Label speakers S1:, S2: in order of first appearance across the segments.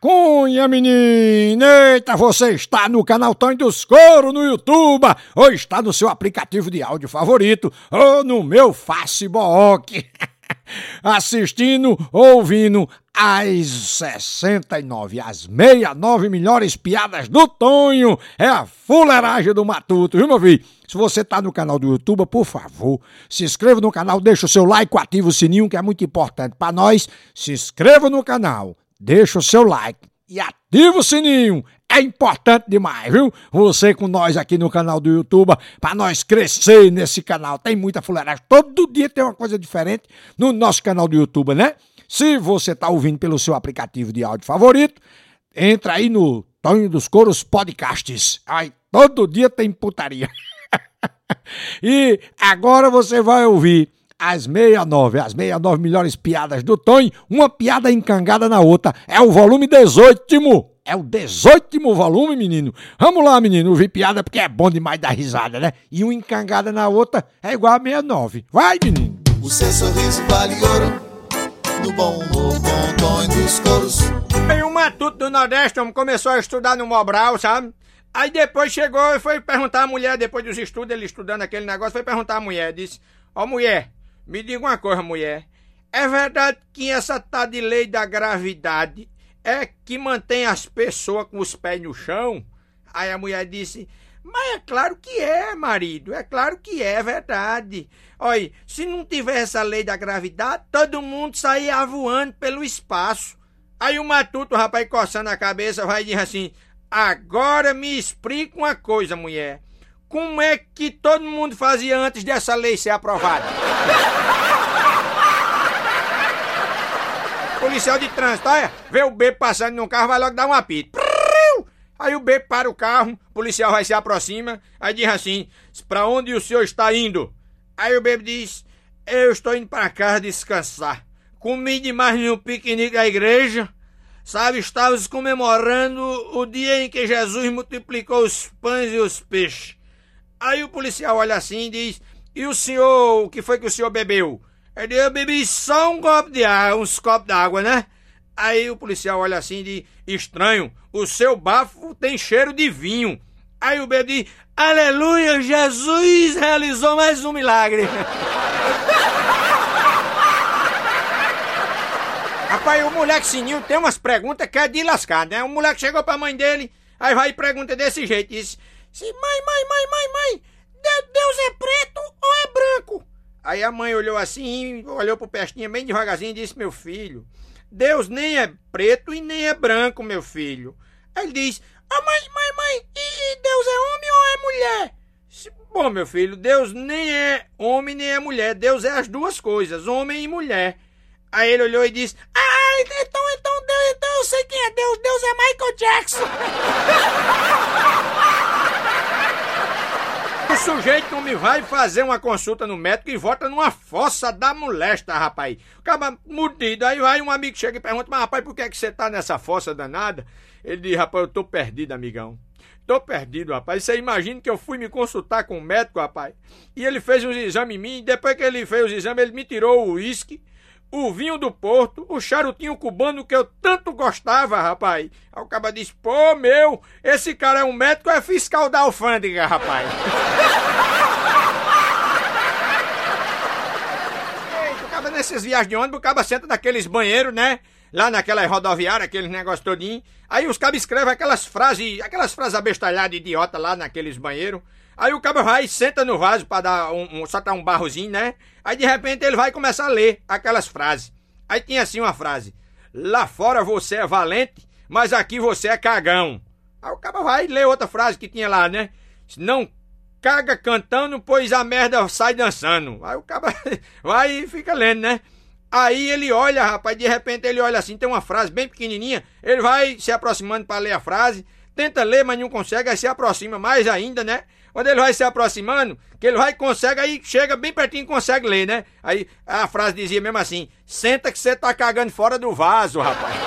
S1: maconha, menino! Eita, você está no canal Tonho dos Couro no YouTube, ou está no seu aplicativo de áudio favorito, ou no meu Facebook. Assistindo, ouvindo as 69, as 69 melhores piadas do Tonho. É a fuleiragem do Matuto, viu, meu filho? Se você tá no canal do YouTube, por favor, se inscreva no canal, deixa o seu like, ativa o sininho, que é muito importante para nós. Se inscreva no canal, deixa o seu like e ativa o sininho. É importante demais, viu? Você com nós aqui no canal do YouTube, para nós crescer nesse canal. Tem muita fuleiragem. Todo dia tem uma coisa diferente no nosso canal do YouTube, né? Se você tá ouvindo pelo seu aplicativo de áudio favorito, entra aí no Tonho dos Coros Podcasts. Aí todo dia tem putaria. e agora você vai ouvir às 69, as 69 melhores piadas do Tonho, uma piada encangada na outra. É o volume 18. É o 18 volume, menino. Vamos lá, menino, ouvir piada porque é bom demais dar risada, né? E uma encangada na outra é igual a 69. Vai, menino.
S2: O seu sorriso vale ouro. No bom humor, com o Tonho dos Coros.
S3: Aí o Matuto do Nordeste homem, começou a estudar no Mobral, sabe? Aí depois chegou e foi perguntar à mulher, depois dos estudos, ele estudando aquele negócio, foi perguntar à mulher, disse, ó mulher, me diga uma coisa, mulher, é verdade que essa tá de lei da gravidade é que mantém as pessoas com os pés no chão? Aí a mulher disse, mas é claro que é, marido, é claro que é, é verdade. Olha, se não tivesse essa lei da gravidade, todo mundo saía voando pelo espaço. Aí o matuto, rapaz, coçando a cabeça, vai dizer assim: Agora me explica uma coisa, mulher. Como é que todo mundo fazia antes dessa lei ser aprovada? Policial de trânsito, olha, vê o bebo passando no carro, vai logo dar um apito. Aí o bebo para o carro, o policial vai se aproxima, aí diz assim: Pra onde o senhor está indo? Aí o bebo diz: Eu estou indo para casa descansar. Comi demais no piquenique da igreja. Sabe, estávamos comemorando o dia em que Jesus multiplicou os pães e os peixes. Aí o policial olha assim e diz: E o senhor, o que foi que o senhor bebeu? Ele Eu bebi só um copo de água, uns copos d'água, né? Aí o policial olha assim e diz: Estranho, o seu bafo tem cheiro de vinho. Aí o bebê diz: Aleluia, Jesus realizou mais um milagre. Rapaz, o moleque sininho tem umas perguntas que é de lascar, né? O moleque chegou pra mãe dele, aí vai e pergunta desse jeito: diz: Mãe, mãe, mãe, mãe, mãe, Deus é preto ou é branco? Aí a mãe olhou assim, olhou pro pestinha bem devagarzinho e disse: Meu filho, Deus nem é preto e nem é branco, meu filho. Aí ele diz: Ah, mãe, mãe, mãe, e, e Deus é homem ou é mulher? Bom, meu filho, Deus nem é homem nem é mulher. Deus é as duas coisas, homem e mulher. Aí ele olhou e disse: Ah, então, então, Deus, então eu sei quem é Deus. Deus é Michael Jackson. Sujeito não me vai fazer uma consulta no médico e volta numa fossa da molesta, rapaz. Acaba mordido. Aí vai um amigo chega e pergunta, mas rapaz, por que, é que você tá nessa fossa danada? Ele diz, rapaz, eu tô perdido, amigão. Tô perdido, rapaz. Você imagina que eu fui me consultar com o médico, rapaz. E ele fez uns exames em mim. E depois que ele fez os exames, ele me tirou o uísque o vinho do Porto, o charutinho cubano que eu tanto gostava, rapaz. Aí o cara disse, pô, meu, esse cara é um médico é fiscal da alfândega, rapaz? Nesses viagens de ônibus, o cara senta naqueles banheiros, né? Lá naquela rodoviária, aqueles negócios todinho. Aí os cabos escrevem aquelas frases, aquelas frases abestalhadas idiota lá naqueles banheiros. Aí o cabo vai, senta no vaso para dar um, um, soltar um barrozinho, né? Aí de repente ele vai começar a ler aquelas frases. Aí tinha assim uma frase: Lá fora você é valente, mas aqui você é cagão. Aí o cabo vai ler outra frase que tinha lá, né? Não caga cantando, pois a merda sai dançando. Aí o cabo vai e fica lendo, né? Aí ele olha, rapaz, de repente ele olha assim, tem uma frase bem pequenininha, ele vai se aproximando para ler a frase, tenta ler, mas não consegue, aí se aproxima mais ainda, né? Quando ele vai se aproximando, que ele vai consegue, aí chega bem pertinho e consegue ler, né? Aí a frase dizia mesmo assim: senta que você tá cagando fora do vaso, rapaz.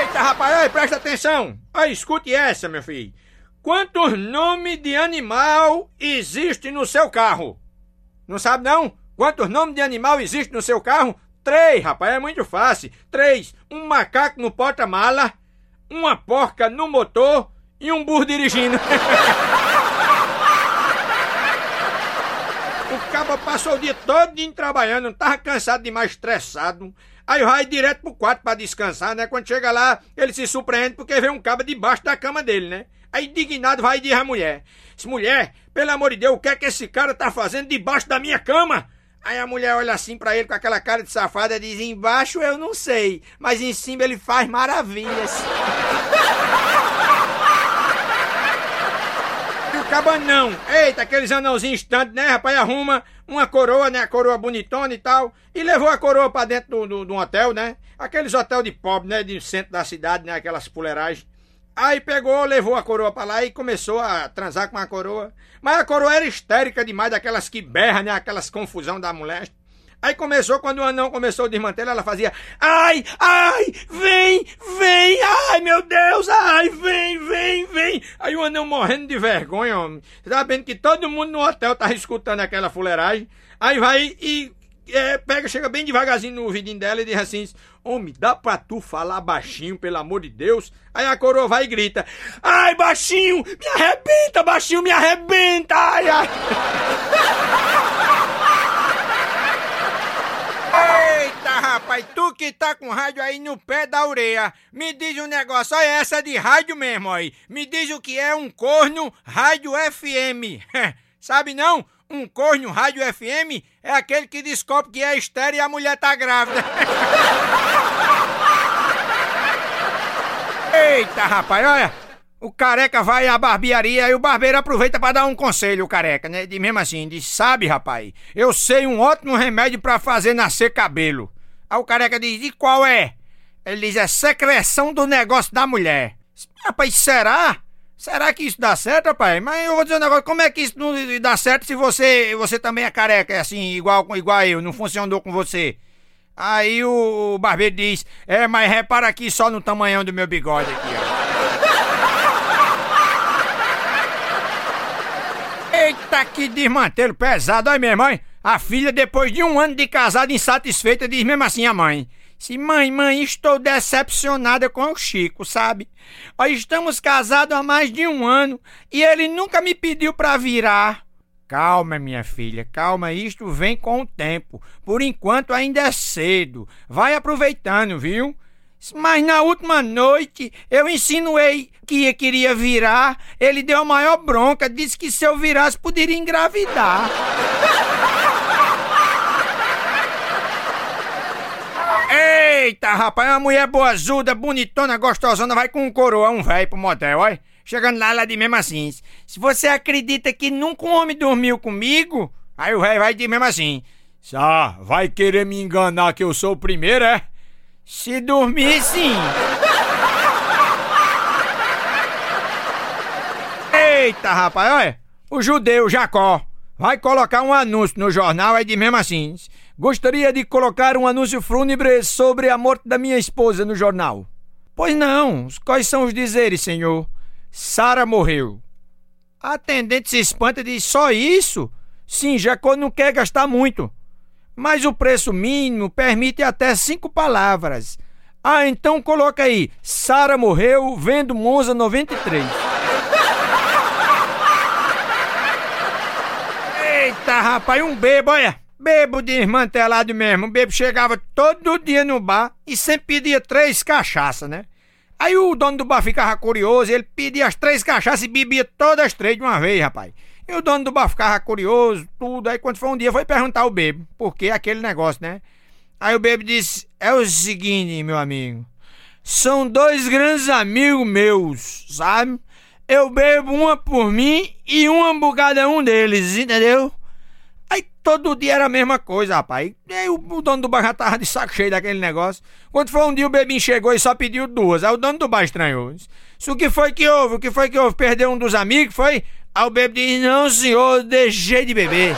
S3: Eita, rapaz, aí, presta atenção. Aí, escute essa, meu filho. Quantos nomes de animal existe no seu carro? Não sabe não? Quantos nomes de animal existe no seu carro? Três, rapaz, é muito fácil. Três, um macaco no porta-mala, uma porca no motor e um burro dirigindo. o cabo passou o dia todo trabalhando, tava cansado demais, estressado. Aí vai direto pro quarto para descansar, né? Quando chega lá, ele se surpreende porque vê um cabo debaixo da cama dele, né? Aí indignado vai e diz à mulher: Mulher, pelo amor de Deus, o que é que esse cara tá fazendo debaixo da minha cama? Aí a mulher olha assim para ele com aquela cara de safada e diz: Embaixo eu não sei, mas em cima ele faz maravilhas. o caba não. Eita, aqueles anãozinhos instantes, né, rapaz? Arruma uma coroa, né? A coroa bonitona e tal. E levou a coroa para dentro do, do, hotel, né? Aqueles hotel de pobre, né? De centro da cidade, né? Aquelas fuleiragens. Aí pegou, levou a coroa pra lá e começou a transar com a coroa. Mas a coroa era histérica demais, daquelas que berra, né? Aquelas confusão da mulher. Aí começou, quando o anão começou a desmantelar, ela fazia Ai, ai, vem, vem, ai meu Deus, ai, vem, vem, vem. Aí o anão morrendo de vergonha, homem. Sabendo que todo mundo no hotel tava escutando aquela fuleiragem. Aí vai e é, pega, chega bem devagarzinho no ouvidinho dela e diz assim: Homem, dá pra tu falar baixinho, pelo amor de Deus? Aí a coroa vai e grita: Ai, baixinho, me arrebenta, baixinho, me arrebenta! Ai, ai. Eita, rapaz, tu que tá com rádio aí no pé da orelha, me diz um negócio, olha essa de rádio mesmo aí. Me diz o que é um corno rádio FM. Sabe não? Um corno rádio FM é aquele que descobre que é estéreo e a mulher tá grávida. Eita, rapaz, olha. O careca vai à barbearia e o barbeiro aproveita para dar um conselho, o careca, né? De mesmo assim, diz: Sabe, rapaz, eu sei um ótimo remédio para fazer nascer cabelo. Aí o careca diz: E qual é? Ele diz: É secreção do negócio da mulher. Rapaz, será? Será que isso dá certo, rapaz? Mas eu vou dizer um negócio, como é que isso não dá certo se você, você também é careca, é assim, igual, igual eu, não funcionou com você? Aí o, o barbeiro diz, é, mas repara aqui só no tamanhão do meu bigode aqui, ó. Eita, que desmantelo pesado, aí minha mãe. A filha, depois de um ano de casada insatisfeita, diz mesmo assim a mãe. Se mãe, mãe, estou decepcionada com o Chico, sabe? Nós estamos casados há mais de um ano e ele nunca me pediu para virar. Calma, minha filha, calma, isto vem com o tempo. Por enquanto ainda é cedo. Vai aproveitando, viu? Mas na última noite eu insinuei que queria virar. Ele deu a maior bronca, disse que se eu virasse poderia engravidar. Eita, rapaz, uma mulher boazuda, bonitona, gostosona, vai com um coroa, um velho pro motel, olha. Chegando lá, ela diz mesmo assim: Se você acredita que nunca um homem dormiu comigo, aí o velho vai dizer mesmo assim: Sá, vai querer me enganar que eu sou o primeiro, é? Se dormir, sim. Eita, rapaz, olha. O judeu Jacó vai colocar um anúncio no jornal aí de mesmo assim. Gostaria de colocar um anúncio fúnebre sobre a morte da minha esposa no jornal. Pois não, quais são os dizeres, senhor? Sara morreu. A atendente se espanta e diz: só isso? Sim, Jacó não quer gastar muito. Mas o preço mínimo permite até cinco palavras. Ah, então coloca aí: Sara morreu vendo Monza 93. Eita, rapaz, um bebo, olha. Bebo desmantelado mesmo. O bebo chegava todo dia no bar e sempre pedia três cachaças, né? Aí o dono do bar ficava curioso, ele pedia as três cachaças e bebia todas as três de uma vez, rapaz. E o dono do bar ficava curioso, tudo. Aí quando foi um dia, foi perguntar ao bebo, por que aquele negócio, né? Aí o bebo disse: É o seguinte, meu amigo. São dois grandes amigos meus, sabe? Eu bebo uma por mim e uma por cada um deles, entendeu? Aí todo dia era a mesma coisa, rapaz. E aí o, o dono do bar já tava de saco cheio daquele negócio. Quando foi um dia o bebinho chegou e só pediu duas. Aí o dono do bar estranhou. Isso o que foi que houve? O que foi que houve? Perdeu um dos amigos, foi? Aí o bebê disse, não senhor, deixei de beber.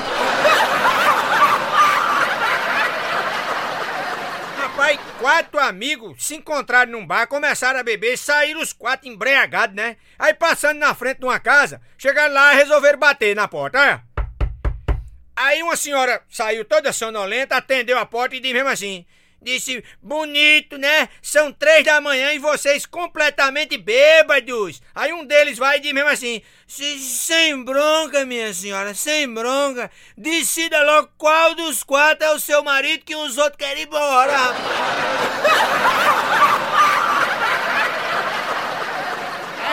S3: Rapaz, quatro amigos se encontraram num bar, começaram a beber, saíram os quatro embriagados, né? Aí passando na frente de uma casa, chegaram lá e resolveram bater na porta, olha. Aí uma senhora saiu toda sonolenta, atendeu a porta e disse mesmo assim: Disse, bonito, né? São três da manhã e vocês completamente bêbados. Aí um deles vai e diz mesmo assim: sem bronca, minha senhora, sem bronca. Decida logo qual dos quatro é o seu marido que os outros querem ir embora.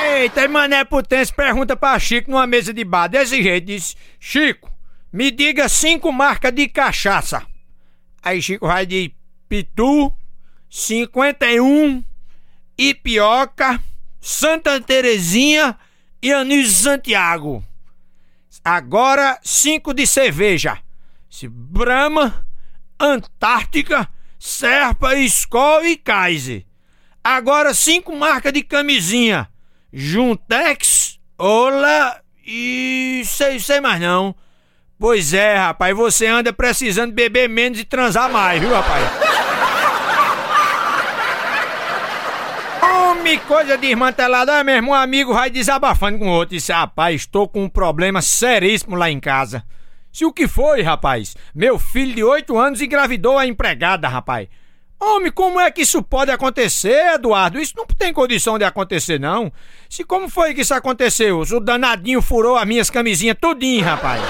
S3: Eita, Mané Potência pergunta pra Chico numa mesa de bar, desse jeito, diz, Chico, me diga cinco marcas de cachaça. Aí Chico vai de Pitu, 51, Ipioca, Santa Terezinha e Anísio Santiago. Agora cinco de cerveja. Brahma, Antártica, Serpa, Skol e Kaiser. Agora cinco marcas de camisinha. Juntex, Ola e sei, sei mais não. Pois é, rapaz, você anda precisando beber menos e transar mais, viu, rapaz? Homem, coisa desmantelada. Ah, mesmo um amigo vai desabafando com o outro. Disse, rapaz, estou com um problema seríssimo lá em casa. Se o que foi, rapaz? Meu filho de 8 anos engravidou a empregada, rapaz. Homem, como é que isso pode acontecer, Eduardo? Isso não tem condição de acontecer, não. Se como foi que isso aconteceu? O danadinho furou as minhas camisinhas tudinho, rapaz.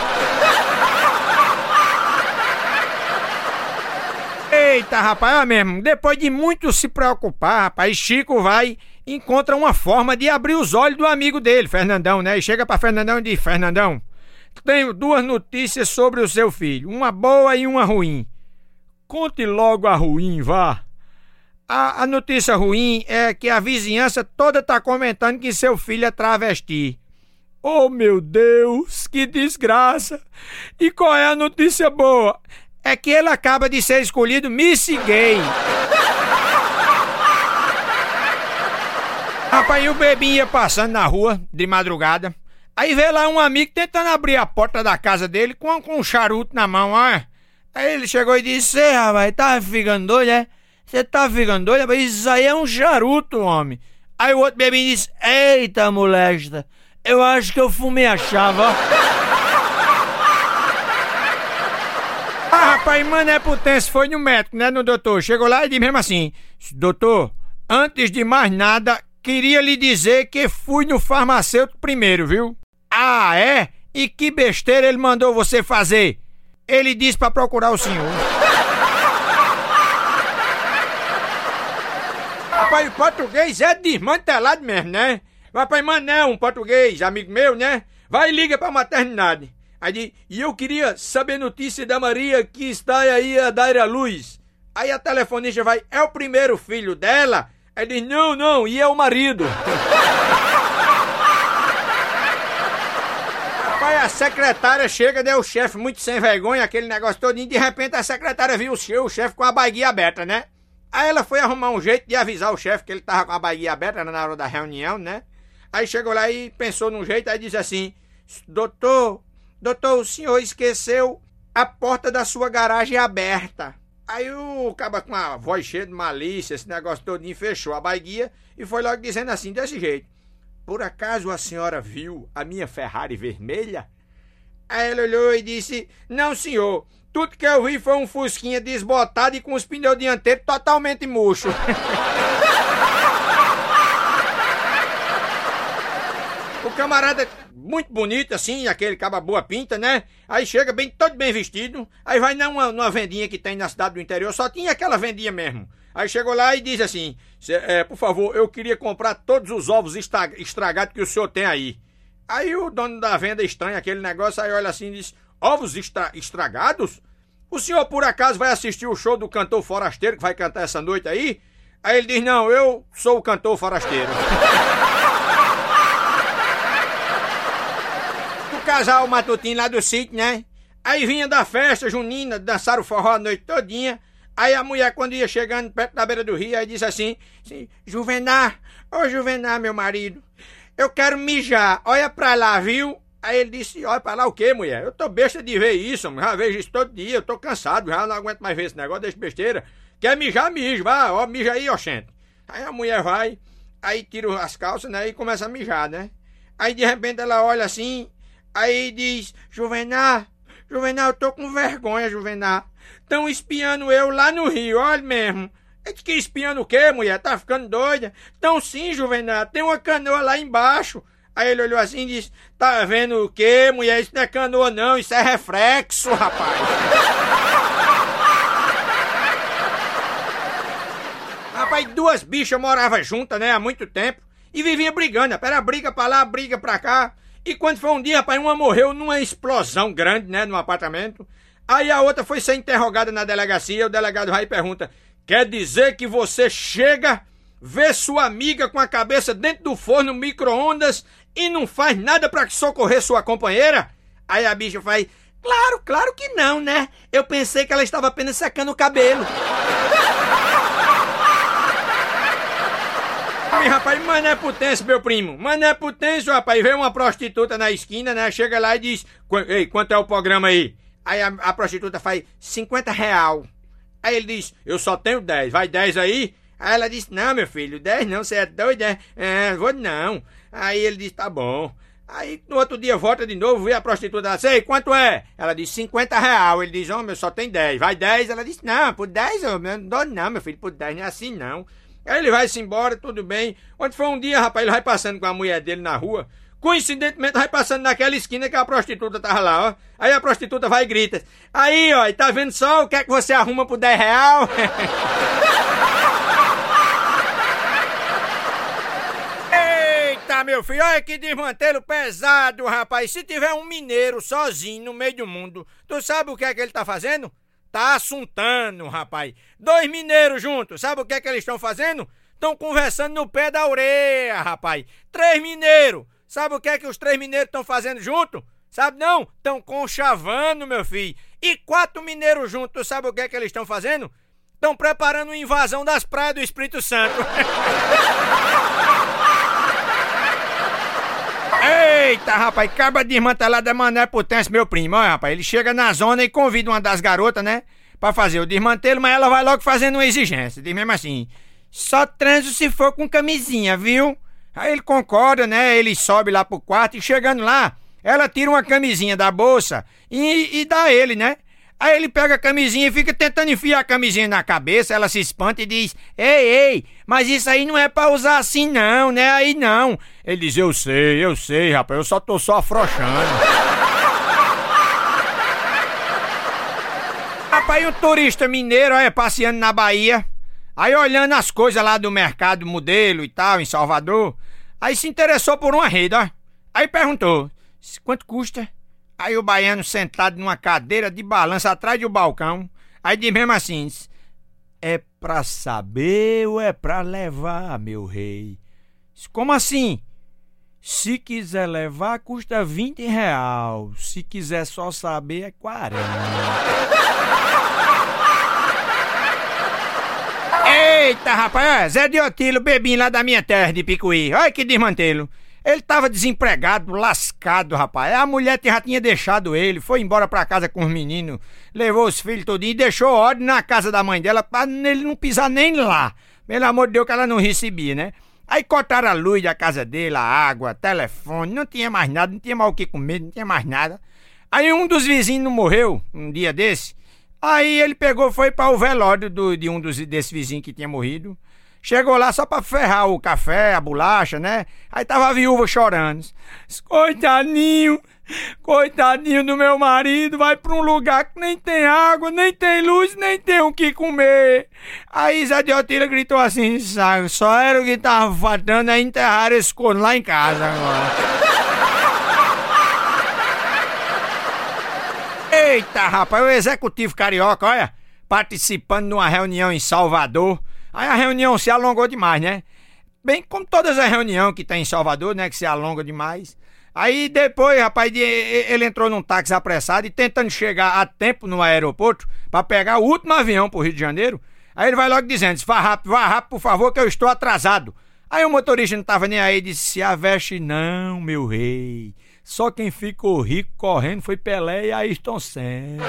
S3: Eita, rapaz, ó mesmo, depois de muito se preocupar, rapaz, Chico vai encontra uma forma de abrir os olhos do amigo dele, Fernandão, né? E chega para Fernandão e diz: Fernandão, tenho duas notícias sobre o seu filho, uma boa e uma ruim. Conte logo a ruim, vá. A, a notícia ruim é que a vizinhança toda tá comentando que seu filho é travesti. Oh meu Deus, que desgraça! E qual é a notícia boa? É que ele acaba de ser escolhido Miss Gay. Rapaz, o bebinho ia passando na rua de madrugada. Aí vê lá um amigo tentando abrir a porta da casa dele com, com um charuto na mão, ó. Aí ele chegou e disse: Você, rapaz, tá ficando doido, é? Você tá ficando doido? Rapaz? Isso aí é um charuto, homem. Aí o outro bebinho disse: Eita, molesta, eu acho que eu fumei a chava. Ah, rapaz, Mané Potência foi no médico, né, no doutor. Chegou lá e disse mesmo assim: Doutor, antes de mais nada, queria lhe dizer que fui no farmacêutico primeiro, viu? Ah, é? E que besteira ele mandou você fazer? Ele disse para procurar o senhor. Rapaz, o português é desmantelado mesmo, né? Rapaz, Mané, um português, amigo meu, né? Vai e liga pra maternidade. Aí, e eu queria saber notícia da Maria que está aí a dar a luz. Aí a telefonista vai, é o primeiro filho dela? Aí diz, não, não, e é o marido. Rapaz, a secretária chega, né, o chefe muito sem vergonha, aquele negócio todinho, de repente a secretária viu o chefe com a baguia aberta, né? Aí ela foi arrumar um jeito de avisar o chefe que ele tava com a baguia aberta na hora da reunião, né? Aí chegou lá e pensou num jeito, aí disse assim, doutor, Doutor, o senhor esqueceu a porta da sua garagem aberta. Aí o caba com a voz cheia de malícia, esse negócio todinho, fechou a baguia e foi logo dizendo assim, desse jeito. Por acaso a senhora viu a minha Ferrari vermelha? Aí ele olhou e disse, não senhor, tudo que eu vi foi um fusquinha desbotado e com os pneus dianteiros totalmente murcho. o camarada muito bonito assim, aquele caba boa pinta, né? Aí chega bem todo bem vestido, aí vai numa, numa vendinha que tem na cidade do interior, só tinha aquela vendinha mesmo. Aí chegou lá e diz assim: é, por favor, eu queria comprar todos os ovos estragados que o senhor tem aí. Aí o dono da venda estranha aquele negócio, aí olha assim e diz: ovos estra estragados? O senhor por acaso vai assistir o show do cantor forasteiro que vai cantar essa noite aí? Aí ele diz: não, eu sou o cantor forasteiro. casal matutino lá do sítio, né? Aí vinha da festa junina, dançaram forró a noite todinha. Aí a mulher, quando ia chegando perto da beira do rio, aí disse assim, assim Juvenar, ô Juvenar, meu marido, eu quero mijar, olha pra lá, viu? Aí ele disse, olha pra lá o quê, mulher? Eu tô besta de ver isso, já vejo isso todo dia, eu tô cansado, já não aguento mais ver esse negócio, deixa besteira. Quer mijar, mijo, vai, ó, mija aí, ó, gente. Aí a mulher vai, aí tira as calças, né, e começa a mijar, né? Aí de repente ela olha assim, Aí diz, Juvenal, Juvenal, eu tô com vergonha, Juvenal. Estão espiando eu lá no Rio, olha mesmo. É de que espiando o quê, mulher? Tá ficando doida? Então sim, Juvenal, tem uma canoa lá embaixo. Aí ele olhou assim e disse: Tá vendo o quê, mulher? Isso não é canoa, não, isso é reflexo, rapaz. rapaz, duas bichas moravam juntas, né, há muito tempo. E vivia brigando, era briga pra lá, briga pra cá. E quando foi um dia, rapaz, uma morreu numa explosão grande, né, no apartamento. Aí a outra foi ser interrogada na delegacia, o delegado vai e pergunta: Quer dizer que você chega, vê sua amiga com a cabeça dentro do forno micro-ondas e não faz nada para socorrer sua companheira? Aí a bicha faz: Claro, claro que não, né? Eu pensei que ela estava apenas secando o cabelo. Ai, rapaz, mas não é potência, meu primo. Mas não é potência, rapaz. Vê uma prostituta na esquina, né? Chega lá e diz: Ei, quanto é o programa aí? Aí a, a prostituta faz 50 real. Aí ele diz: Eu só tenho 10, vai 10 aí? Aí ela disse: Não, meu filho, 10 não, você é doido, é? É, vou não. Aí ele disse: Tá bom. Aí no outro dia volta de novo, vê a prostituta, sei, quanto é? Ela diz 50 real. Ele diz, homem, eu só tenho 10. Vai 10? Ela diz, não, por 10 eu não dou não, meu filho, por 10 não é assim não. Aí ele vai-se embora, tudo bem. Onde foi um dia, rapaz, ele vai passando com a mulher dele na rua. Coincidentemente, vai passando naquela esquina que a prostituta tava lá, ó. Aí a prostituta vai e grita. Aí, ó, tá vendo só o que é que você arruma por 10 real? Eita, meu filho, olha que desmantelo pesado, rapaz. Se tiver um mineiro sozinho no meio do mundo, tu sabe o que é que ele tá fazendo? Tá assuntando, rapaz. Dois mineiros juntos, sabe o que é que eles estão fazendo? Estão conversando no pé da orelha, rapaz. Três mineiros Sabe o que é que os três mineiros estão fazendo junto? Sabe não? Estão conchavando, meu filho. E quatro mineiros juntos, sabe o que é que eles estão fazendo? Estão preparando uma invasão das praias do Espírito Santo. Eita, rapaz, acaba desmantelado da Mané Potência, meu primo. Olha, rapaz, ele chega na zona e convida uma das garotas, né? Pra fazer o desmantelo, mas ela vai logo fazendo uma exigência. Diz mesmo assim: só transo se for com camisinha, viu? Aí ele concorda, né? Ele sobe lá pro quarto e chegando lá, ela tira uma camisinha da bolsa e, e dá ele, né? Aí ele pega a camisinha e fica tentando enfiar a camisinha na cabeça, ela se espanta e diz: Ei, ei, mas isso aí não é pra usar assim não, né? Aí não. Ele diz: Eu sei, eu sei, rapaz, eu só tô só afrouxando. rapaz, um turista mineiro, olha, passeando na Bahia. Aí olhando as coisas lá do mercado modelo e tal, em Salvador, aí se interessou por uma rede, ó. Aí perguntou, quanto custa? Aí o baiano sentado numa cadeira de balança atrás do balcão, aí diz mesmo assim, é pra saber ou é pra levar, meu rei? Como assim? Se quiser levar, custa 20 real. Se quiser só saber, é 40. Eita, rapaz, Zé de Otilo, bebinho lá da minha terra de Picuí. Olha que desmantelo. Ele tava desempregado, lascado, rapaz. A mulher já tinha deixado ele, foi embora pra casa com os meninos, levou os filhos todinho e deixou ordem na casa da mãe dela pra ele não pisar nem lá. Pelo amor de Deus que ela não recebia, né? Aí cortaram a luz da casa dele, a água, telefone, não tinha mais nada, não tinha mais o que comer, não tinha mais nada. Aí um dos vizinhos morreu, um dia desse, Aí ele pegou, foi para o velório do, de um dos, desse vizinho que tinha morrido. Chegou lá só para ferrar o café, a bolacha, né? Aí tava a viúva chorando. Coitadinho, coitadinho do meu marido, vai para um lugar que nem tem água, nem tem luz, nem tem o que comer. Aí Zé de Otila gritou assim, só era o que tava faltando é enterrar esse corno lá em casa agora. Eita, rapaz, o executivo carioca, olha, participando de uma reunião em Salvador. Aí a reunião se alongou demais, né? Bem como todas as reuniões que tem em Salvador, né? Que se alonga demais. Aí depois, rapaz, ele entrou num táxi apressado e tentando chegar a tempo no aeroporto para pegar o último avião pro Rio de Janeiro. Aí ele vai logo dizendo: vá rápido, vá rápido, por favor, que eu estou atrasado. Aí o motorista não tava nem aí e disse: se aveste não, meu rei. Só quem ficou rico correndo foi Pelé e Ayrton Senna.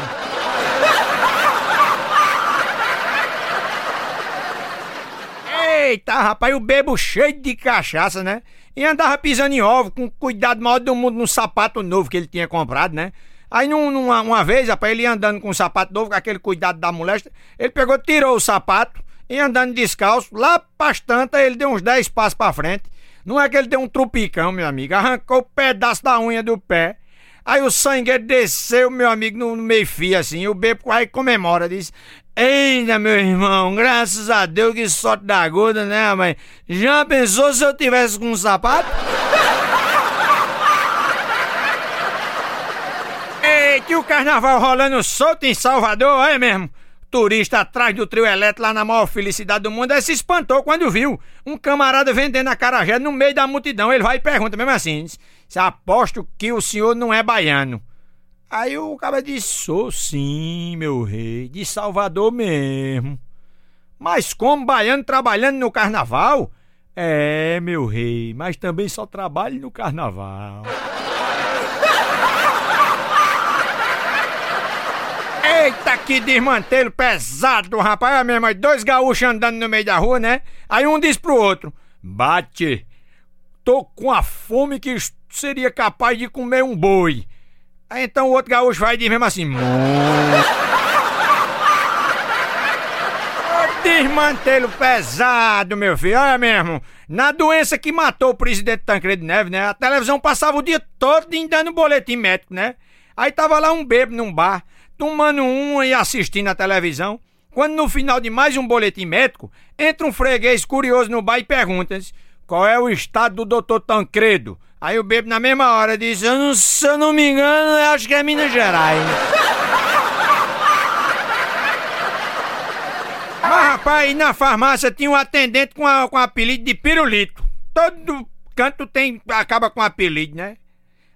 S3: Eita, rapaz, o bebo cheio de cachaça, né? E andava pisando em ovo, com cuidado maior do mundo no sapato novo que ele tinha comprado, né? Aí num- numa uma vez, rapaz, ele andando com um sapato novo, com aquele cuidado da moléstia, ele pegou, tirou o sapato e andando descalço, lá pras tantas, ele deu uns 10 passos pra frente. Não é que ele deu um trupicão, meu amigo, arrancou o pedaço da unha do pé. Aí o sangue desceu, meu amigo, no, no meio fio, assim. O bebo aí comemora, diz: Eita, meu irmão, graças a Deus que sorte da gorda, né, mãe? Já pensou se eu tivesse com um sapato? Eita, e o carnaval rolando solto em Salvador, é mesmo? Turista atrás do trio elétrico lá na maior felicidade do mundo, aí se espantou quando viu um camarada vendendo a carajé no meio da multidão. Ele vai e pergunta mesmo assim: se aposto que o senhor não é baiano. Aí o cara disse: sou sim, meu rei, de Salvador mesmo. Mas como baiano trabalhando no carnaval? É, meu rei, mas também só trabalho no carnaval. Eita, que desmantelo pesado, rapaz. Olha mesmo, dois gaúchos andando no meio da rua, né? Aí um diz pro outro: Bate, tô com a fome que seria capaz de comer um boi. Aí então o outro gaúcho vai e diz mesmo assim: Desmantelo pesado, meu filho. Olha mesmo. Na doença que matou o presidente Tancredo Neves, né? A televisão passava o dia todo dando boletim médico, né? Aí tava lá um bebo num bar, tomando uma e assistindo a televisão. Quando no final de mais um boletim médico, entra um freguês curioso no bar e pergunta qual é o estado do doutor Tancredo. Aí o bebo na mesma hora diz, eu não, se eu não me engano, eu acho que é Minas Gerais. Mas, rapaz, na farmácia tinha um atendente com, a, com apelido de pirulito. Todo canto tem, acaba com apelido, né?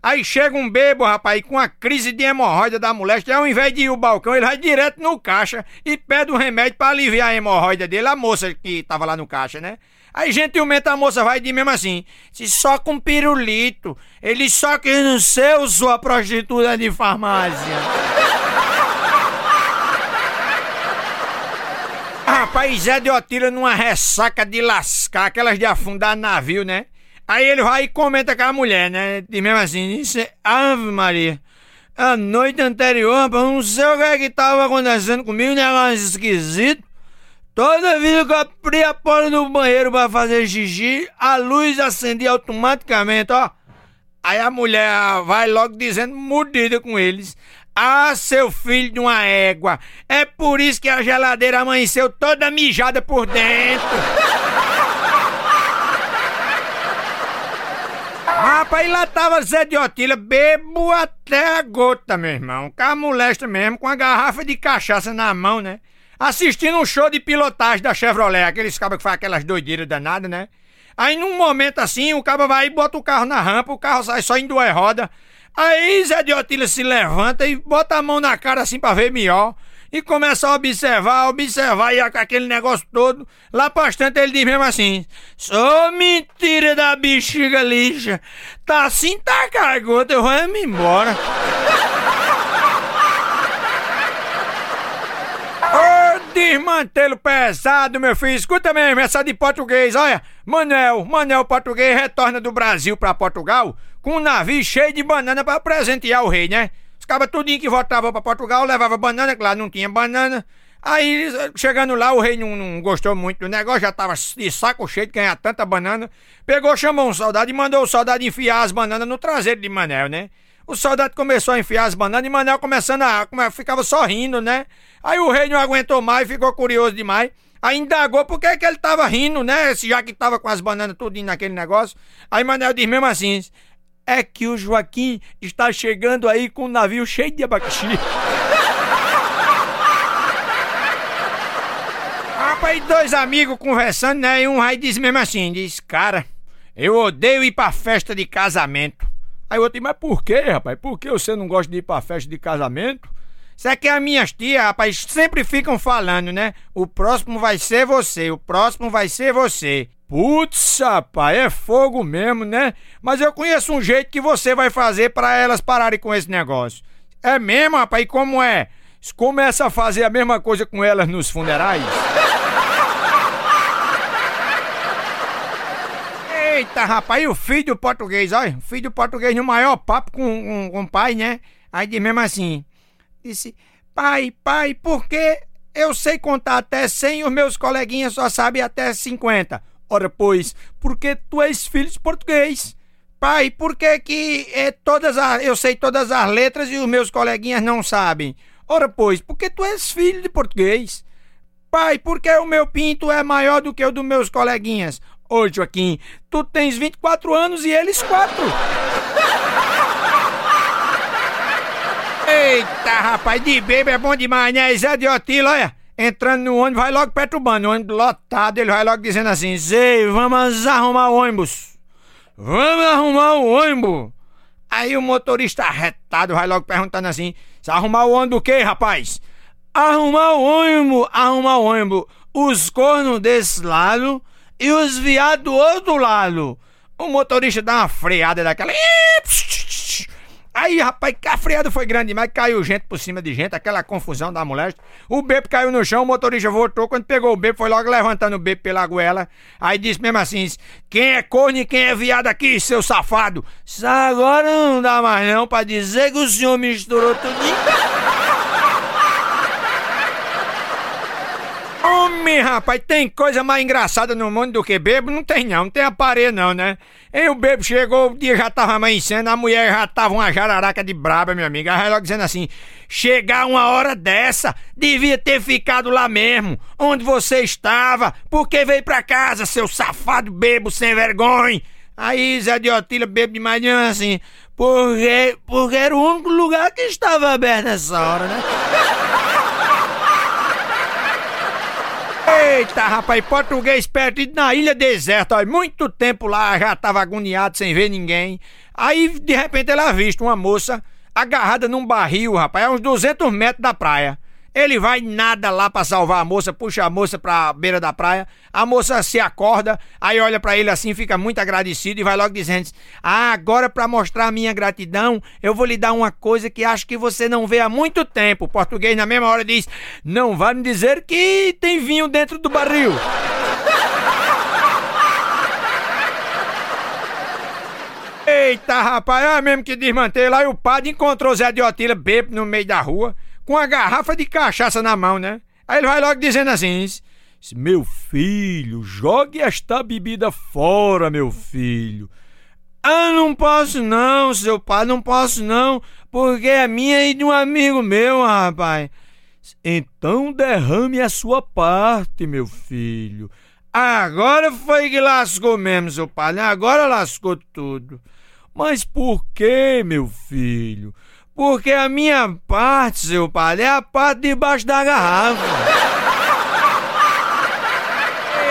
S3: Aí chega um bebo, rapaz, com a crise de hemorroida da moléstia, ao invés de ir ao balcão, ele vai direto no caixa e pede um remédio pra aliviar a hemorroida dele, a moça que tava lá no caixa, né? Aí gentilmente a moça vai de mesmo assim, se só com pirulito, ele só que não ser sua prostituta de farmácia. Rapaz, Zé de Otila numa ressaca de lascar, aquelas de afundar navio, né? Aí ele vai e comenta com a mulher, né? Diz mesmo assim, disse, Ave Maria, a noite anterior, não sei o que é que tava acontecendo comigo, um negócio esquisito. Toda vez que eu abri a porta do banheiro pra fazer xixi, a luz acendia automaticamente, ó. Aí a mulher vai logo dizendo, mudida com eles. Ah, seu filho de uma égua, é por isso que a geladeira amanheceu toda mijada por dentro. Rapaz, lá tava Zé de Otília, bebo até a gota, meu irmão. Com a molesta mesmo, com a garrafa de cachaça na mão, né? Assistindo um show de pilotagem da Chevrolet, aqueles cabos que fazem aquelas doideiras danadas, né? Aí num momento assim, o cabo vai e bota o carro na rampa, o carro sai só em duas rodas. Aí Zé de Otília se levanta e bota a mão na cara assim pra ver melhor. E começa a observar, observar e aquele negócio todo. Lá bastante ele diz mesmo assim: Sou mentira da bexiga lixa. Tá assim, tá cagota, eu vou me embora. Desmantelo pesado, meu filho. Escuta mesmo, essa de português, olha. Manel, Manel português retorna do Brasil pra Portugal com um navio cheio de banana pra presentear o rei, né? Os cabas tudinho que voltavam pra Portugal levava banana, claro, não tinha banana. Aí, chegando lá, o rei não, não gostou muito do negócio, já tava de saco cheio de ganhar tanta banana. Pegou, chamou um soldado e mandou o soldado enfiar as bananas no traseiro de Manel, né? O soldado começou a enfiar as bananas e Manel começando a. come- ficava sorrindo, né? Aí o rei não aguentou mais, ficou curioso demais. Aí indagou por que, que ele tava rindo, né? Já que tava com as bananas tudinho naquele negócio. Aí Manel diz mesmo assim: É que o Joaquim está chegando aí com um navio cheio de abacaxi. Rapaz, dois amigos conversando, né? E um aí diz mesmo assim: Diz, cara, eu odeio ir pra festa de casamento. Aí o outro mas por quê, rapaz? Por que você não gosta de ir pra festa de casamento? Isso é que as minhas tias, rapaz, sempre ficam falando, né? O próximo vai ser você, o próximo vai ser você. Putz, rapaz, é fogo mesmo, né? Mas eu conheço um jeito que você vai fazer pra elas pararem com esse negócio. É mesmo, rapaz? E como é? Começa a fazer a mesma coisa com elas nos funerais? Eita, rapaz, e o filho do português, olha, o filho do português no maior papo com, com, com o pai, né? Aí diz mesmo assim, disse, pai, pai, por que eu sei contar até 100 e os meus coleguinhas só sabem até 50? Ora, pois, porque tu és filho de português. Pai, por que que é, todas as, eu sei todas as letras e os meus coleguinhas não sabem? Ora, pois, porque tu és filho de português. Pai, por que o meu pinto é maior do que o dos meus coleguinhas? Ô, Joaquim, tu tens 24 anos e eles 4. Eita, rapaz, de bebê é bom demais, né? Zé de Otilo, olha. Entrando no ônibus, vai logo perturbando. O ônibus lotado, ele vai logo dizendo assim: Zé, vamos arrumar o ônibus. Vamos arrumar o ônibus. Aí o motorista arretado vai logo perguntando assim: Se arrumar o ônibus do quê, rapaz? Arrumar o ônibus, arrumar o ônibus. Os cornos desse lado e os viados do outro lado. O motorista dá uma freada daquela. Aí, rapaz, a freada foi grande demais, caiu gente por cima de gente, aquela confusão da moléstia. O bebo caiu no chão, o motorista voltou, quando pegou o bebo, foi logo levantando o bebo pela goela. Aí disse mesmo assim: quem é corno e quem é viado aqui, seu safado? Agora não dá mais não pra dizer que o senhor misturou tudo. Homem, rapaz, tem coisa mais engraçada no mundo do que bebo? Não tem não, não tem aparelho não, né? E o bebo chegou, o dia já tava amanhecendo, a mulher já tava uma jararaca de braba, meu amigo. Aí logo dizendo assim, chegar uma hora dessa, devia ter ficado lá mesmo, onde você estava, porque veio pra casa, seu safado bebo sem vergonha. Aí Zé de Otília bebo de manhã assim, porque, porque era o único lugar que estava aberto nessa hora, né? Eita, rapaz, português perdido na ilha deserta, ó, muito tempo lá, já tava agoniado sem ver ninguém. Aí, de repente, ela avista uma moça agarrada num barril, rapaz, a uns 200 metros da praia. Ele vai nada lá para salvar a moça, puxa a moça pra beira da praia. A moça se acorda, aí olha para ele assim, fica muito agradecido e vai logo dizendo: Ah, agora para mostrar minha gratidão, eu vou lhe dar uma coisa que acho que você não vê há muito tempo. O português na mesma hora diz: Não vai me dizer que tem vinho dentro do barril. Eita, rapaz, é mesmo que desmantei lá e o padre encontrou Zé de Otília bêbado no meio da rua com a garrafa de cachaça na mão, né? Aí ele vai logo dizendo assim: Meu filho, jogue esta bebida fora, meu filho. Ah, não posso não, seu pai, não posso não, porque é minha e de um amigo meu, rapaz. Então derrame a sua parte, meu filho. Agora foi que lascou mesmo, seu pai, né? Agora lascou tudo. Mas por que, meu filho? Porque a minha parte, seu padre, é a parte debaixo da garrafa.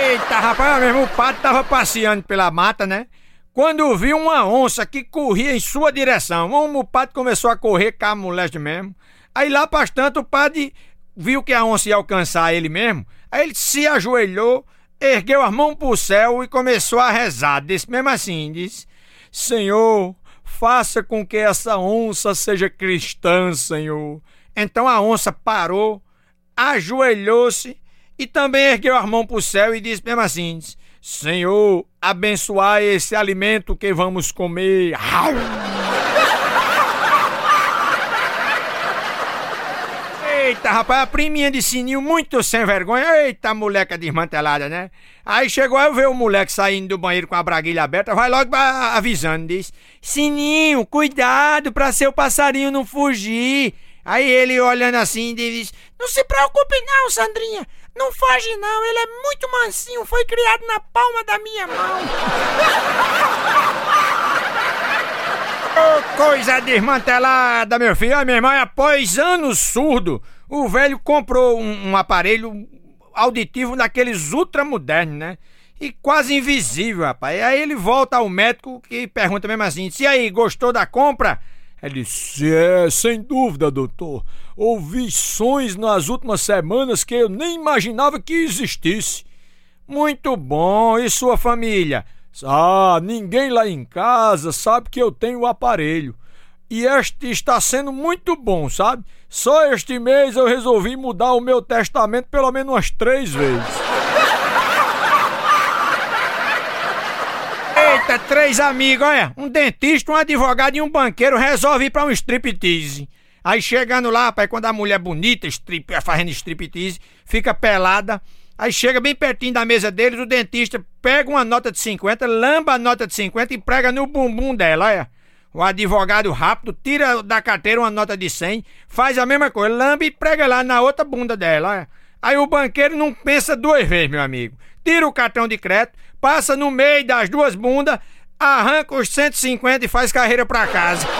S3: Eita, rapaz, mesmo o padre tava passeando pela mata, né? Quando viu uma onça que corria em sua direção. O padre começou a correr com a moleste mesmo. Aí lá bastante o padre viu que a onça ia alcançar ele mesmo. Aí ele se ajoelhou, ergueu as mãos pro céu e começou a rezar. Disse mesmo assim, disse: Senhor, faça com que essa onça seja cristã, Senhor. Então a onça parou, ajoelhou-se e também ergueu as mãos para o céu e disse mesmo assim: Senhor, abençoai esse alimento que vamos comer. Eita, rapaz, a priminha de sininho muito sem vergonha. Eita, moleca desmantelada, né? Aí chegou eu ver o moleque saindo do banheiro com a braguilha aberta, vai logo avisando, diz: Sininho, cuidado pra seu passarinho não fugir. Aí ele olhando assim diz: Não se preocupe não, Sandrinha. Não foge não, ele é muito mansinho, foi criado na palma da minha mão. oh, coisa desmantelada, meu filho. A minha irmã, após anos surdo, o velho comprou um, um aparelho auditivo daqueles ultramodernos, né? E quase invisível, rapaz. Aí ele volta ao médico e pergunta mesmo assim: se aí, gostou da compra? Ele disse: É, sem dúvida, doutor. Ouvi sons nas últimas semanas que eu nem imaginava que existisse. Muito bom. E sua família? Ah, ninguém lá em casa sabe que eu tenho o aparelho. E este está sendo muito bom, sabe? Só este mês eu resolvi mudar o meu testamento pelo menos umas três vezes. Eita, três amigos, olha. Um dentista, um advogado e um banqueiro resolve ir pra um striptease. Aí chegando lá, pai, quando a mulher bonita, strip, fazendo striptease, fica pelada. Aí chega bem pertinho da mesa deles, o dentista pega uma nota de 50, lamba a nota de 50 e prega no bumbum dela, olha. O advogado rápido tira da carteira uma nota de 100, faz a mesma coisa, lamba e prega lá na outra bunda dela, olha. Aí o banqueiro não pensa duas vezes, meu amigo. Tira o cartão de crédito, passa no meio das duas bundas, arranca os 150 e faz carreira pra casa.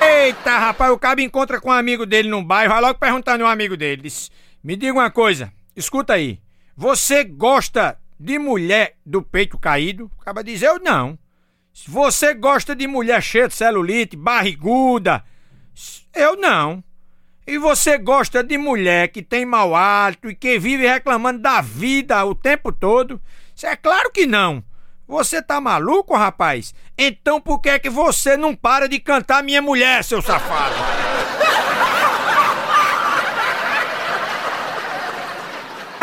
S3: Eita, rapaz, o cabo encontra com um amigo dele no bairro, vai logo perguntando ao amigo dele. Diz, Me diga uma coisa, escuta aí. Você gosta de mulher do peito caído? O cabo diz, eu não. Se você gosta de mulher cheia de celulite, barriguda, eu não. E você gosta de mulher que tem mau hálito e que vive reclamando da vida o tempo todo? Isso é claro que não. Você tá maluco, rapaz? Então por que é que você não para de cantar minha mulher, seu safado?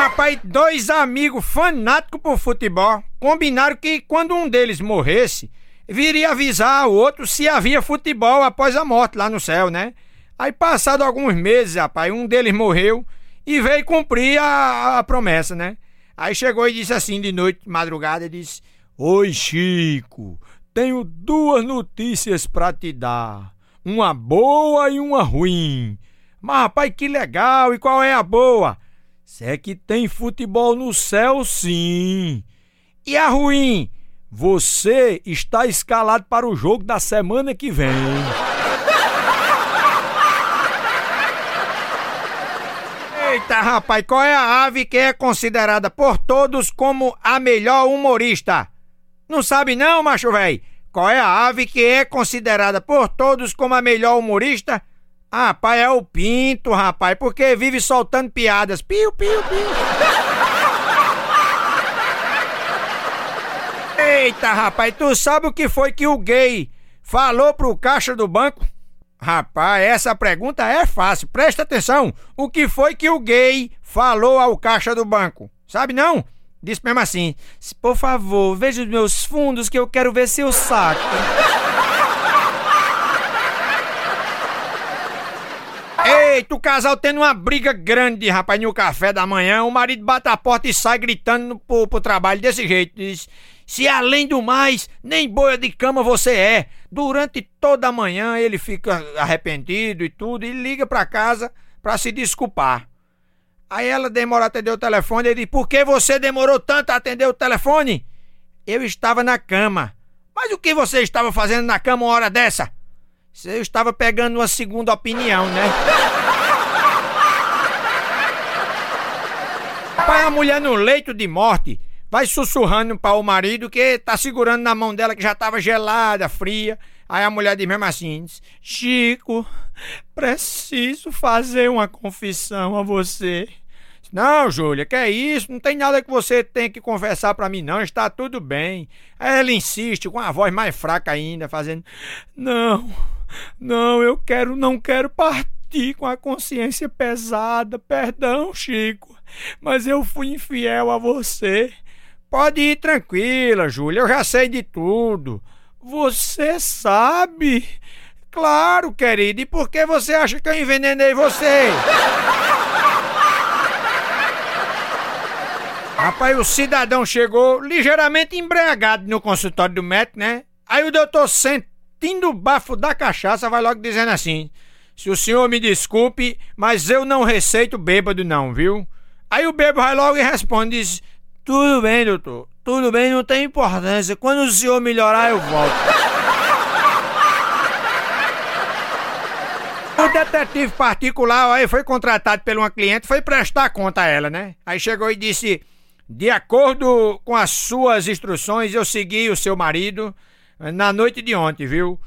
S3: Rapaz, dois amigos fanáticos por futebol combinaram que quando um deles morresse, viria avisar o outro se havia futebol após a morte lá no céu, né? Aí, passado alguns meses, rapaz, um deles morreu e veio cumprir a, a promessa, né? Aí chegou e disse assim de noite, madrugada, disse: Oi, Chico, tenho duas notícias para te dar. Uma boa e uma ruim. Mas, rapaz, que legal! E qual é a boa? Se é que tem futebol no céu, sim. E a ruim? Você está escalado para o jogo da semana que vem. Eita, rapaz, qual é a ave que é considerada por todos como a melhor humorista? Não sabe não, macho velho? Qual é a ave que é considerada por todos como a melhor humorista? Rapaz, é o pinto, rapaz, porque vive soltando piadas. Piu, piu, piu. Eita, rapaz, tu sabe o que foi que o gay falou pro caixa do banco? Rapaz, essa pergunta é fácil. Presta atenção. O que foi que o gay falou ao caixa do banco? Sabe não? Disse mesmo assim: Por favor, veja os meus fundos que eu quero ver seu saco. Eita, o casal tendo uma briga grande, rapaz, no café da manhã. O marido bate a porta e sai gritando pro, pro trabalho desse jeito. Diz: Se além do mais, nem boia de cama você é. Durante toda a manhã ele fica arrependido e tudo e liga pra casa pra se desculpar. Aí ela demora a atender o telefone ele diz: Por que você demorou tanto a atender o telefone? Eu estava na cama. Mas o que você estava fazendo na cama uma hora dessa? Eu estava pegando uma segunda opinião, né? A mulher no leito de morte vai sussurrando para o marido que tá segurando na mão dela que já estava gelada, fria. Aí a mulher diz mesmo assim: Chico, preciso fazer uma confissão a você. Não, Júlia, que é isso? Não tem nada que você tenha que confessar para mim, não. Está tudo bem. Ela insiste com a voz mais fraca ainda, fazendo: Não, não, eu quero, não quero partir com a consciência pesada. Perdão, Chico, mas eu fui infiel a você. Pode ir tranquila, Júlia, eu já sei de tudo. Você sabe? Claro, querido. E por que você acha que eu envenenei você? Rapaz, o cidadão chegou ligeiramente embriagado no consultório do médico, né? Aí o doutor, sentindo o bafo da cachaça, vai logo dizendo assim: Se o senhor me desculpe, mas eu não receito bêbado, não, viu? Aí o bêbado vai logo e responde: diz, Tudo bem, doutor, tudo bem, não tem importância. Quando o senhor melhorar, eu volto. O detetive particular aí foi contratado por uma cliente, foi prestar conta a ela, né? Aí chegou e disse: de acordo com as suas instruções, eu segui o seu marido na noite de ontem, viu?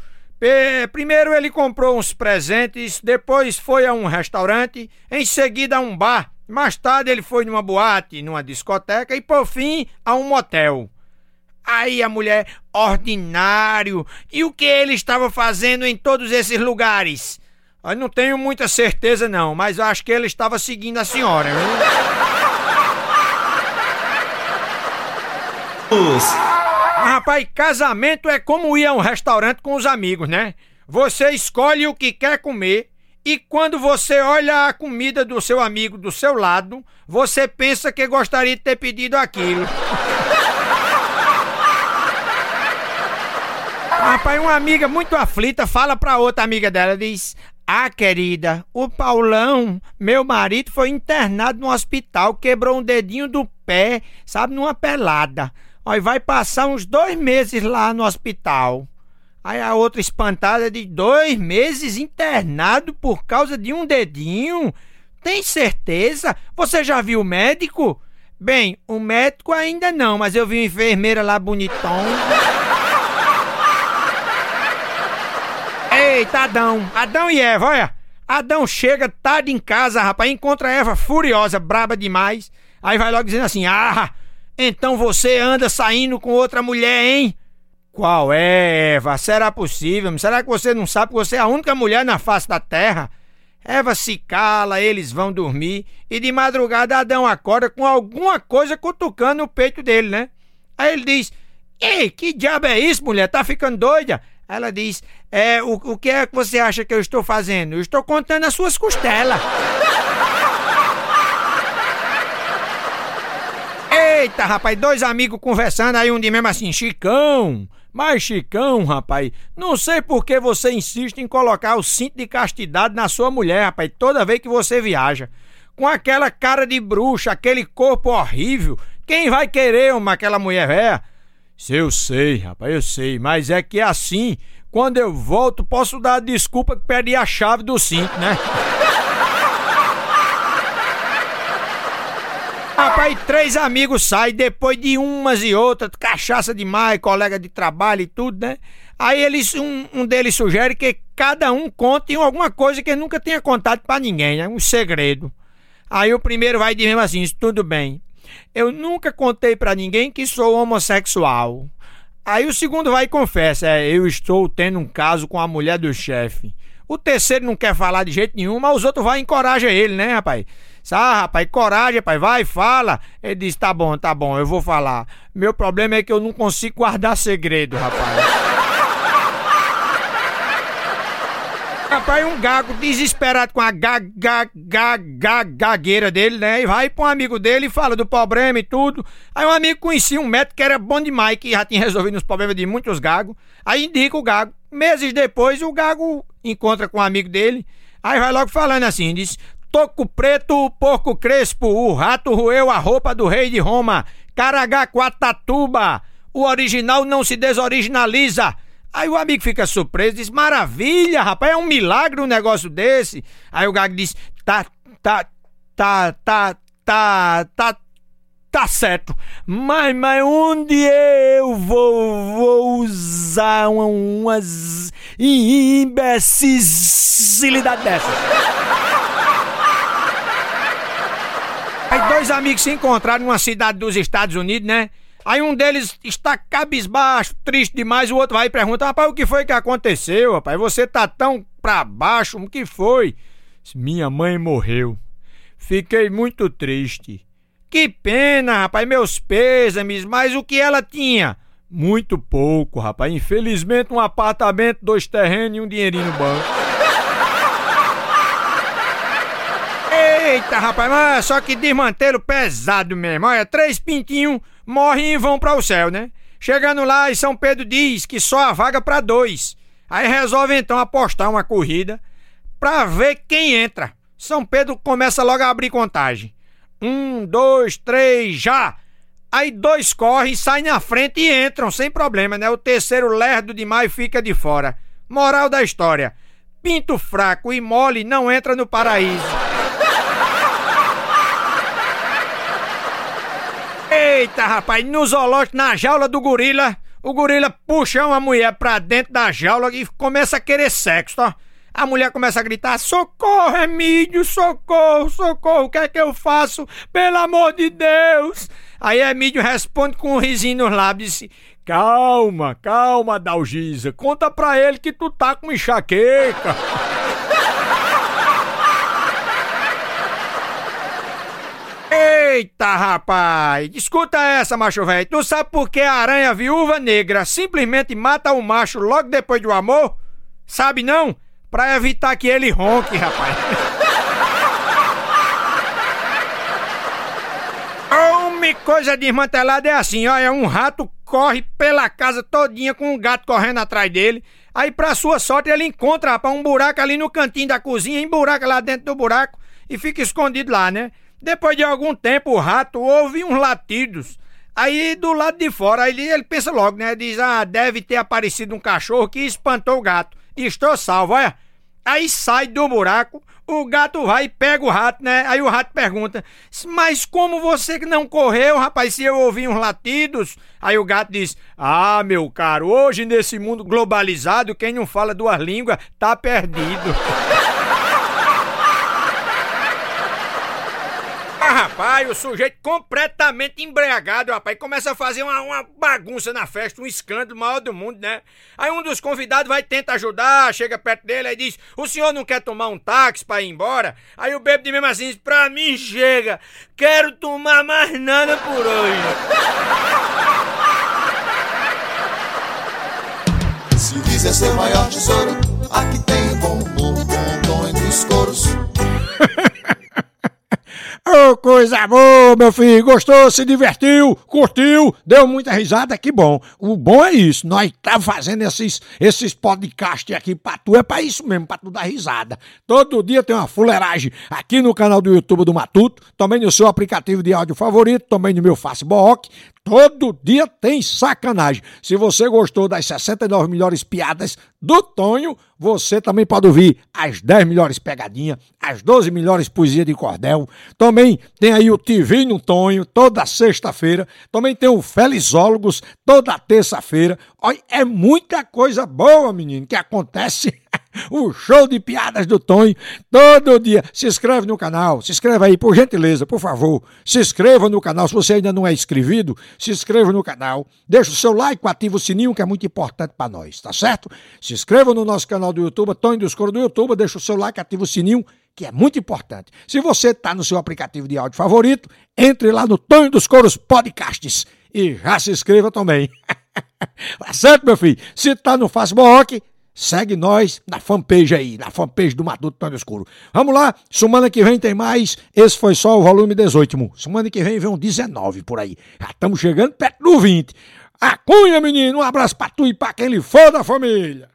S3: Primeiro ele comprou uns presentes, depois foi a um restaurante, em seguida a um bar, mais tarde ele foi numa boate, numa discoteca e por fim a um motel. Aí a mulher, ordinário, e o que ele estava fazendo em todos esses lugares? Eu não tenho muita certeza não, mas acho que ele estava seguindo a senhora? Rapaz, casamento é como ir a um restaurante com os amigos, né? Você escolhe o que quer comer e quando você olha a comida do seu amigo do seu lado, você pensa que gostaria de ter pedido aquilo. Rapaz, uma amiga muito aflita fala pra outra amiga dela, diz: Ah, querida, o Paulão, meu marido, foi internado no hospital, quebrou um dedinho do pé, sabe, numa pelada. Aí vai passar uns dois meses lá no hospital. Aí a outra espantada de dois meses internado por causa de um dedinho. Tem certeza? Você já viu o médico? Bem, o médico ainda não, mas eu vi uma enfermeira lá bonitão. Eita, Adão! Adão e Eva, olha! Adão chega tarde em casa, rapaz, encontra a Eva furiosa, braba demais. Aí vai logo dizendo assim: Ah, então você anda saindo com outra mulher, hein? Qual é, Eva? Será possível? Será que você não sabe que você é a única mulher na face da terra? Eva se cala, eles vão dormir e de madrugada Adão acorda com alguma coisa cutucando o peito dele, né? Aí ele diz: Ei, que diabo é isso, mulher? Tá ficando doida? Ela diz: É, o, o que é que você acha que eu estou fazendo? Eu estou contando as suas costelas. Eita, rapaz, dois amigos conversando, aí um de mesmo assim, Chicão. Mas, Chicão, rapaz, não sei por que você insiste em colocar o cinto de castidade na sua mulher, rapaz, toda vez que você viaja. Com aquela cara de bruxa, aquele corpo horrível, quem vai querer uma aquela mulher velha? Se eu sei, rapaz, eu sei, mas é que assim, quando eu volto, posso dar a desculpa que perdi a chave do cinto, né? Rapaz, três amigos saem depois de umas e outras, cachaça demais, colega de trabalho e tudo, né? Aí eles, um, um deles sugere que cada um conte alguma coisa que nunca tenha contado para ninguém, né? Um segredo. Aí o primeiro vai dizer assim: tudo bem. Eu nunca contei para ninguém que sou homossexual. Aí o segundo vai e confessa: é, eu estou tendo um caso com a mulher do chefe. O terceiro não quer falar de jeito nenhum, mas os outros vão e encorajam ele, né, rapaz? Sabe, rapaz, coragem, rapaz, vai, fala. Ele diz: tá bom, tá bom, eu vou falar. Meu problema é que eu não consigo guardar segredo, rapaz. Rapaz, um gago desesperado com a ga, ga, ga, ga, gagueira dele, né? E vai pra um amigo dele e fala do problema e tudo. Aí um amigo conhecia um médico que era bom demais, que já tinha resolvido os problemas de muitos gagos. Aí indica o gago. Meses depois, o gago encontra com um amigo dele. Aí vai logo falando assim: diz: Toco preto, porco crespo, o rato roeu a roupa do rei de Roma, Caraguatatuba, o original não se desoriginaliza. Aí o amigo fica surpreso, diz: Maravilha, rapaz, é um milagre um negócio desse. Aí o gago diz: Tá, tá, tá, tá, tá, tá, tá certo. Mas, mas onde eu vou, vou usar umas imbecilidade dessas? Dois amigos se encontraram numa cidade dos Estados Unidos, né? Aí um deles está cabisbaixo, triste demais, o outro vai e pergunta: Rapaz, o que foi que aconteceu, rapaz? Você tá tão pra baixo, o que foi? Minha mãe morreu. Fiquei muito triste. Que pena, rapaz, meus pêsames, mas o que ela tinha? Muito pouco, rapaz. Infelizmente, um apartamento, dois terrenos e um dinheirinho no banco. Eita, rapaz, mas só que desmantelo pesado mesmo. Olha, três pintinhos morrem e vão para o céu, né? Chegando lá, e São Pedro diz que só há vaga para dois. Aí resolve então apostar uma corrida para ver quem entra. São Pedro começa logo a abrir contagem. Um, dois, três, já! Aí dois correm, saem na frente e entram sem problema, né? O terceiro lerdo demais fica de fora. Moral da história: pinto fraco e mole não entra no paraíso. Eita, rapaz, no zoológico, na jaula do gorila, o gorila puxa uma mulher pra dentro da jaula e começa a querer sexo, tá? A mulher começa a gritar: Socorro, Emílio, socorro, socorro, o que é que eu faço? Pelo amor de Deus! Aí Emílio responde com um risinho nos lábios: Calma, calma, Dalgisa, conta pra ele que tu tá com enxaqueca. Ei!
S4: Eita, rapaz! Escuta essa, macho velho. Tu sabe por que a aranha viúva negra simplesmente mata o macho logo depois do amor? Sabe não? Pra evitar que ele ronque, rapaz. Homem, coisa desmantelada é assim, olha, um rato corre pela casa todinha com um gato correndo atrás dele. Aí, pra sua sorte, ele encontra, rapaz, um buraco ali no cantinho da cozinha, emburaca lá dentro do buraco e fica escondido lá, né? Depois de algum tempo, o rato ouve uns latidos. Aí do lado de fora, ele, ele pensa logo, né? Diz: Ah, deve ter aparecido um cachorro que espantou o gato. Estou salvo, olha. Aí sai do buraco, o gato vai e pega o rato, né? Aí o rato pergunta: Mas como você que não correu, rapaz, se eu ouvi uns latidos? Aí o gato diz: Ah, meu caro, hoje nesse mundo globalizado, quem não fala duas línguas tá perdido. rapaz, o sujeito completamente embriagado, rapaz, começa a fazer uma, uma, bagunça na festa, um escândalo maior do mundo, né? Aí um dos convidados vai tentar ajudar, chega perto dele e diz: O senhor não quer tomar um táxi pra ir embora? Aí o bêbado mesmo assim diz: Pra mim chega, quero tomar mais nada por hoje.
S2: Se quiser ser maior tesouro, aqui tem o bom humor, bom dos coros.
S3: Ô, oh, coisa boa, meu filho. Gostou, se divertiu, curtiu, deu muita risada, que bom. O bom é isso, nós tá fazendo esses, esses podcasts aqui pra tu, é pra isso mesmo, pra tu dar risada. Todo dia tem uma fuleiragem aqui no canal do YouTube do Matuto, também no seu aplicativo de áudio favorito, também no meu Facebook. Todo dia tem sacanagem. Se você gostou das 69 melhores piadas do Tonho, você também pode ouvir as 10 melhores pegadinhas, as 12 melhores poesias de cordel. Também tem aí o TV no Tonho, toda sexta-feira. Também tem o Felizólogos, toda terça-feira. Olha, é muita coisa boa, menino, que acontece o show de piadas do Tonho, todo dia. Se inscreve no canal, se inscreve aí, por gentileza, por favor. Se inscreva no canal, se você ainda não é inscrito, se inscreva no canal. Deixa o seu like, ativa o sininho, que é muito importante para nós, tá certo? Se inscreva no nosso canal do YouTube, Tonho dos Coros do YouTube, deixa o seu like, ativa o sininho, que é muito importante. Se você está no seu aplicativo de áudio favorito, entre lá no Tonho dos Coros Podcasts e já se inscreva também. tá certo, meu filho? Se está no Facebook, Segue nós na fanpage aí, na fanpage do Matuto Tão Escuro. Vamos lá, semana que vem tem mais. Esse foi só o volume 18. Semana que vem vem um 19 por aí. Já estamos chegando perto do 20. A Cunha, menino, um abraço pra tu e pra quem lhe for da família.